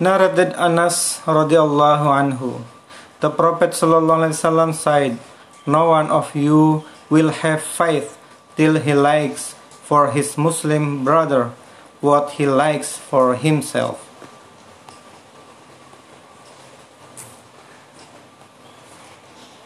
Narrated Anas radiallahu anhu. The Prophet said, "No one of you will have faith till he likes for his Muslim brother what he likes for himself."